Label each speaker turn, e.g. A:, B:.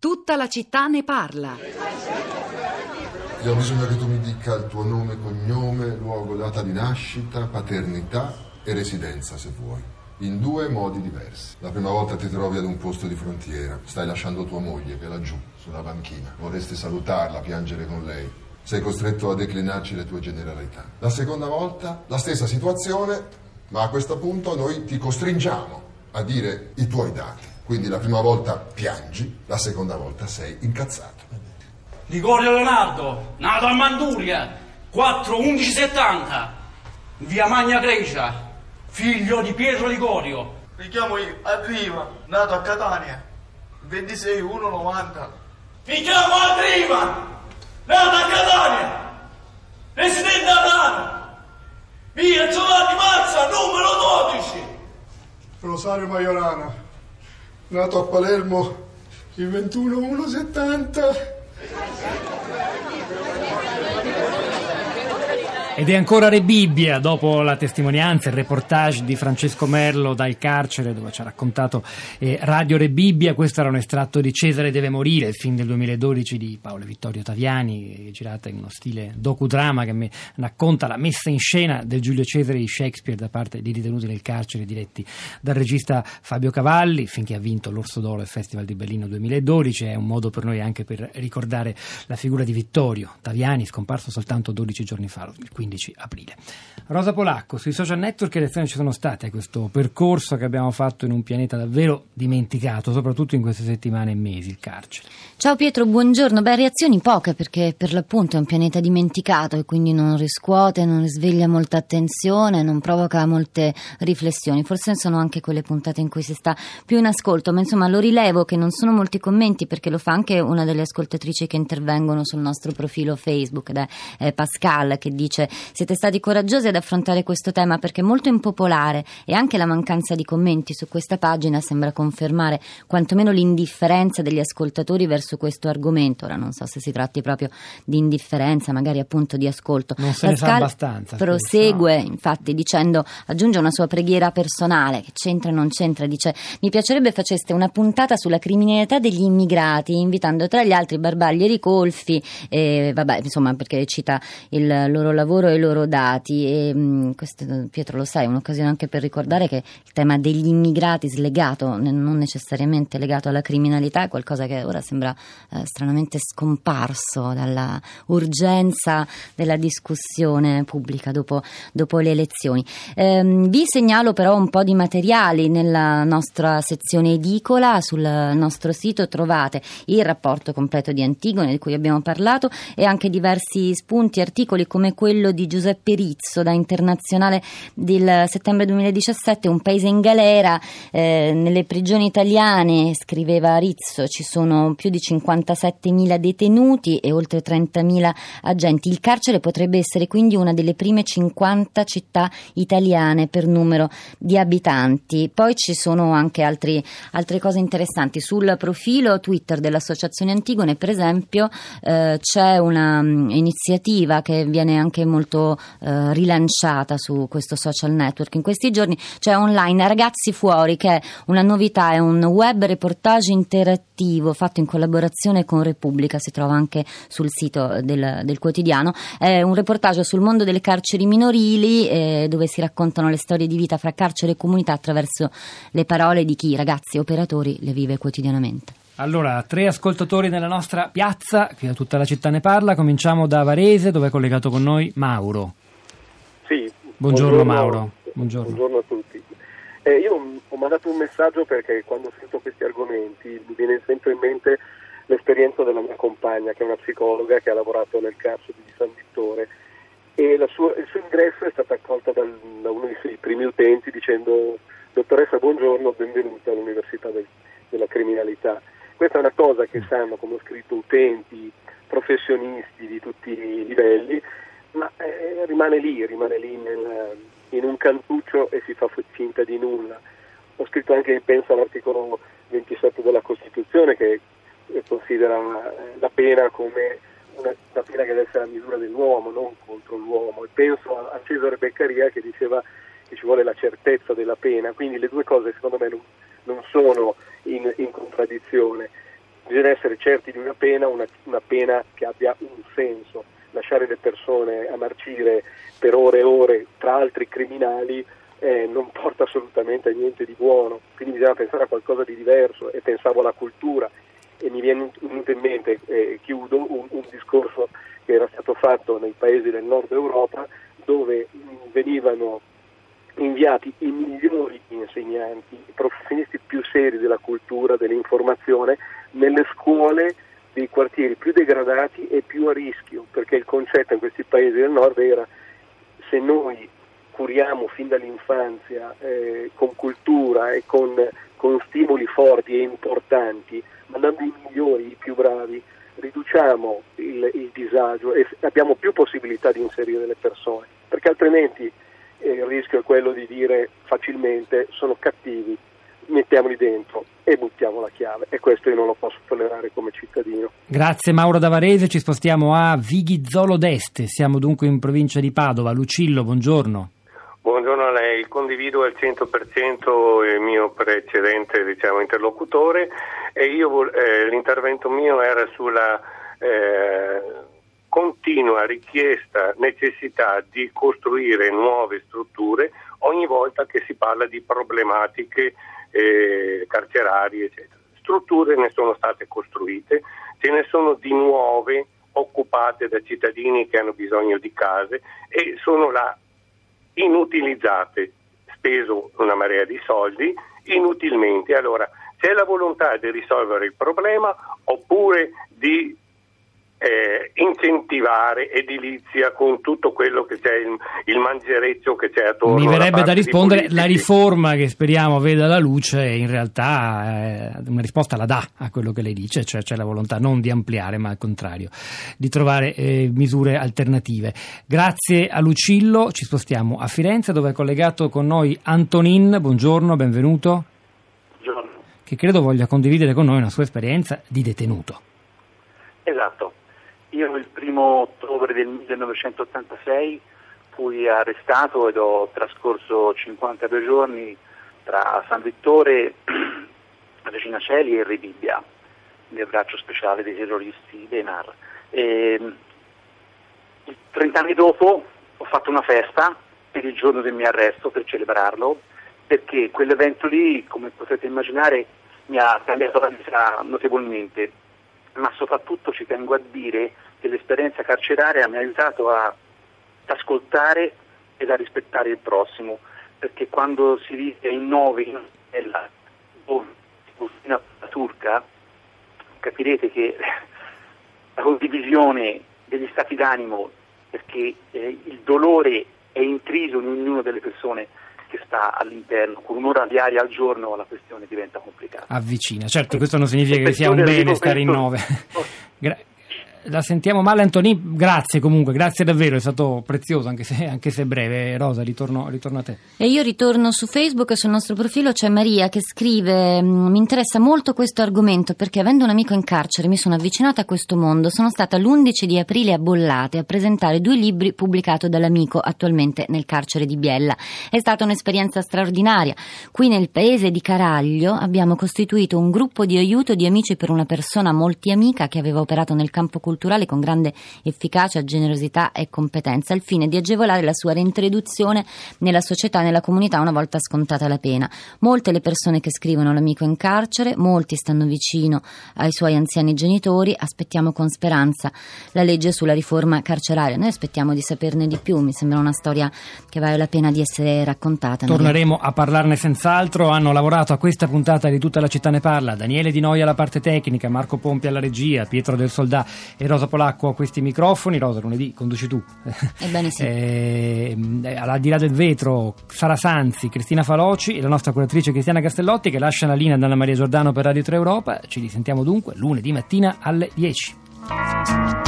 A: Tutta la città ne parla.
B: Io ho bisogno che tu mi dica il tuo nome, cognome, luogo, data di nascita, paternità e residenza se vuoi. In due modi diversi. La prima volta ti trovi ad un posto di frontiera, stai lasciando tua moglie che è laggiù, sulla banchina. Vorresti salutarla, piangere con lei. Sei costretto a declinarci le tue generalità. La seconda volta, la stessa situazione, ma a questo punto noi ti costringiamo a dire i tuoi dati. Quindi la prima volta piangi, la seconda volta sei incazzato.
C: Ligorio Leonardo, nato a Manduria, 4-11-70, via Magna Grecia, figlio di Pietro Ligorio.
D: Mi chiamo io, Arriva, nato a Catania, 26-1-90.
C: Mi chiamo Arriva, nato a Catania, residente a Milano, via Giovanni Mazza, numero 12.
E: Rosario Maiorana, nato a Palermo il 21-1-70.
F: Ed è ancora Re Bibbia, dopo la testimonianza, il reportage di Francesco Merlo dal carcere dove ci ha raccontato eh, Radio Re Bibbia. Questo era un estratto di Cesare deve morire, il film del 2012 di Paolo Vittorio Taviani, girata in uno stile docudrama che mi racconta la messa in scena del Giulio Cesare di Shakespeare da parte di detenuti nel carcere diretti dal regista Fabio Cavalli, finché ha vinto l'Orso d'Oro al Festival di Berlino 2012. È un modo per noi anche per ricordare la figura di Vittorio Taviani, scomparso soltanto 12 giorni fa, il 15 aprile. Rosa Polacco, sui social network che lezioni ci sono state a questo percorso che abbiamo fatto in un pianeta davvero dimenticato, soprattutto in queste settimane e mesi, il carcere.
G: Ciao Pietro, buongiorno. Beh, reazioni poche perché per l'appunto è un pianeta dimenticato e quindi non riscuote, non risveglia molta attenzione, non provoca molte riflessioni. Forse sono anche quelle puntate in cui si sta più in ascolto, ma insomma lo rilevo che non sono molti commenti perché lo fa anche una delle ascoltatrici che intervengono sul nostro profilo Facebook ed è eh, Pascal che dice siete stati coraggiosi ad affrontare questo tema perché è molto impopolare e anche la mancanza di commenti su questa pagina sembra confermare quantomeno l'indifferenza degli ascoltatori verso questo argomento. Ora non so se si tratti proprio di indifferenza, magari appunto di ascolto.
F: Non se
G: Pascal
F: ne sa abbastanza.
G: Prosegue
F: questo, no?
G: infatti dicendo, aggiunge una sua preghiera personale che c'entra o non c'entra, dice mi piacerebbe faceste una puntata sulla criminalità degli immigrati, invitando tra gli altri Barbaglieri Colfi, e, vabbè, insomma perché cita il loro lavoro e i loro dati. E, mh, questo, Pietro lo sai, è un'occasione anche per ricordare che il tema degli immigrati slegato, non necessariamente legato alla criminalità, è qualcosa che ora sembra eh, stranamente scomparso dalla urgenza della discussione pubblica dopo, dopo le elezioni. Ehm, vi segnalo però un po' di materiali nella nostra sezione edicola, sul nostro sito trovate il rapporto completo di Antigone di cui abbiamo parlato e anche diversi spunti, articoli come quello di Giuseppe Rizzo da Internazionale del settembre 2017, Un paese in galera, eh, nelle prigioni italiane, scriveva Rizzo, ci sono più di 57.000 detenuti e oltre 30.000 agenti. Il carcere potrebbe essere quindi una delle prime 50 città italiane per numero di abitanti. Poi ci sono anche altri, altre cose interessanti. Sul profilo Twitter dell'Associazione Antigone, per esempio, eh, c'è un'iniziativa che viene anche molto eh, rilanciata su questo social network. In questi giorni c'è online Ragazzi Fuori, che è una novità, è un web reportage interattivo fatto in collaborazione con Repubblica, si trova anche sul sito del, del quotidiano. È un reportage sul mondo delle carceri minorili eh, dove si raccontano le storie di vita fra carcere e comunità attraverso le parole di chi, ragazzi operatori, le vive quotidianamente.
F: Allora, tre ascoltatori nella nostra piazza, qui da tutta la città ne parla. Cominciamo da Varese, dove è collegato con noi Mauro.
H: Sì.
F: Buongiorno, Mauro. Buongiorno.
H: buongiorno a tutti. Eh, io ho mandato un messaggio perché quando sento questi argomenti mi viene sempre in mente l'esperienza della mia compagna, che è una psicologa che ha lavorato nel carcere di San Vittore e sua, il suo ingresso è stato accolto dal, da uno dei suoi primi utenti dicendo dottoressa buongiorno, benvenuta all'Università del, della Criminalità. Questa è una cosa che sanno, come ho scritto, utenti, professionisti di tutti i livelli, ma eh, rimane lì, rimane lì nel, in un cantuccio e si fa finta di nulla. Ho scritto anche, penso, all'articolo 27 della Costituzione che considera la pena come una, la pena che deve essere la misura dell'uomo, non contro l'uomo. E penso a, a Cesare Beccaria che diceva che ci vuole la certezza della pena, quindi le due cose secondo me non, non sono in, in contraddizione. bisogna essere certi di una pena, una, una pena che abbia un senso. Lasciare le persone a marcire per ore e ore tra altri criminali eh, non porta assolutamente a niente di buono, quindi bisogna pensare a qualcosa di diverso e pensavo alla cultura e mi viene in mente, eh, chiudo, un, un, discorso che era stato fatto nei paesi del nord Europa dove venivano inviati i migliori insegnanti, i professionisti più seri della cultura, dell'informazione, nelle scuole dei quartieri più degradati e più a rischio, perché il concetto in questi paesi del nord era se noi curiamo fin dall'infanzia eh, con cultura e con, con stimoli forti e importanti, mandando i migliori, i più bravi, riduciamo il, il, disagio e abbiamo più possibilità di inserire le persone, perché altrimenti eh, il rischio è quello di dire facilmente sono cattivi, mettiamoli dentro e buttiamo la chiave e questo io non lo posso tollerare come cittadino.
F: Grazie Mauro Davarese, ci spostiamo a Vighizzolo d'Este, siamo dunque in provincia di Padova. Lucillo, buongiorno.
I: Buongiorno a lei, condivido al 100% il mio precedente diciamo, interlocutore e io, eh, l'intervento mio era sulla eh, continua richiesta, necessità di costruire nuove strutture ogni volta che si parla di problematiche eh, carcerarie, eccetera. Strutture ne sono state costruite, ce ne sono di nuove occupate da cittadini che hanno bisogno di case e sono là inutilizzate, speso una marea di soldi inutilmente. Allora, c'è la volontà di risolvere il problema oppure di eh, incentivare edilizia con tutto quello che c'è, il, il mangereccio che c'è attorno.
F: Mi verrebbe da rispondere la riforma che speriamo veda la luce in realtà eh, una risposta la dà a quello che lei dice, cioè c'è la volontà non di ampliare ma al contrario di trovare eh, misure alternative. Grazie a Lucillo, ci spostiamo a Firenze dove è collegato con noi Antonin, buongiorno, benvenuto.
J: Buongiorno.
F: Che credo voglia condividere con noi una sua esperienza di detenuto.
J: Esatto. Io il primo ottobre del 1986 fui arrestato ed ho trascorso 52 giorni tra San Vittore, Regina Celi e Rebibbia, nel braccio speciale dei terroristi Denar. E, 30 anni dopo ho fatto una festa per il giorno del mio arresto, per celebrarlo, perché quell'evento lì, come potete immaginare, mi ha cambiato la vita notevolmente ma soprattutto ci tengo a dire che l'esperienza carceraria mi ha aiutato a ascoltare ed a rispettare il prossimo, perché quando si vive in nove nella cucina turca capirete che la condivisione degli stati d'animo, perché eh, il dolore è intriso in ognuno delle persone che sta all'interno, con un'ora di aria al giorno la questione diventa complicata.
F: Avvicina, certo, questo non significa che sia un bene stare in nove. Gra- la sentiamo male Antoni, grazie comunque, grazie davvero, è stato prezioso anche se, anche se breve. Rosa, ritorno, ritorno, a te.
G: E io ritorno su Facebook, sul nostro profilo c'è Maria che scrive mm, mi interessa molto questo argomento perché avendo un amico in carcere mi sono avvicinata a questo mondo, sono stata l'11 di aprile a Bollate a presentare due libri pubblicati dall'amico attualmente nel carcere di Biella. È stata un'esperienza straordinaria. Qui nel paese di Caraglio abbiamo costituito un gruppo di aiuto di amici per una persona molti amica che aveva operato nel campo culturale culturale con grande efficacia, generosità e competenza, al fine di agevolare la sua reintroduzione nella società e nella comunità una volta scontata la pena. Molte le persone che scrivono l'amico in carcere, molti stanno vicino ai suoi anziani genitori, aspettiamo con speranza la legge sulla riforma carceraria. Noi aspettiamo di saperne di più, mi sembra una storia che vale la pena di essere raccontata.
F: Torneremo a parlarne senz'altro, hanno lavorato a questa puntata di Tutta la città ne parla, Daniele Di Noia alla parte tecnica, Marco Pompi alla regia, Pietro del Soldà e Rosa Polacco a questi microfoni. Rosa, lunedì conduci tu.
G: Ebbene sì.
F: eh, al di là del vetro, Sara Sanzi, Cristina Faloci e la nostra curatrice Cristiana Castellotti che lascia la linea ad Anna Maria Giordano per Radio 3 Europa. Ci risentiamo dunque lunedì mattina alle 10.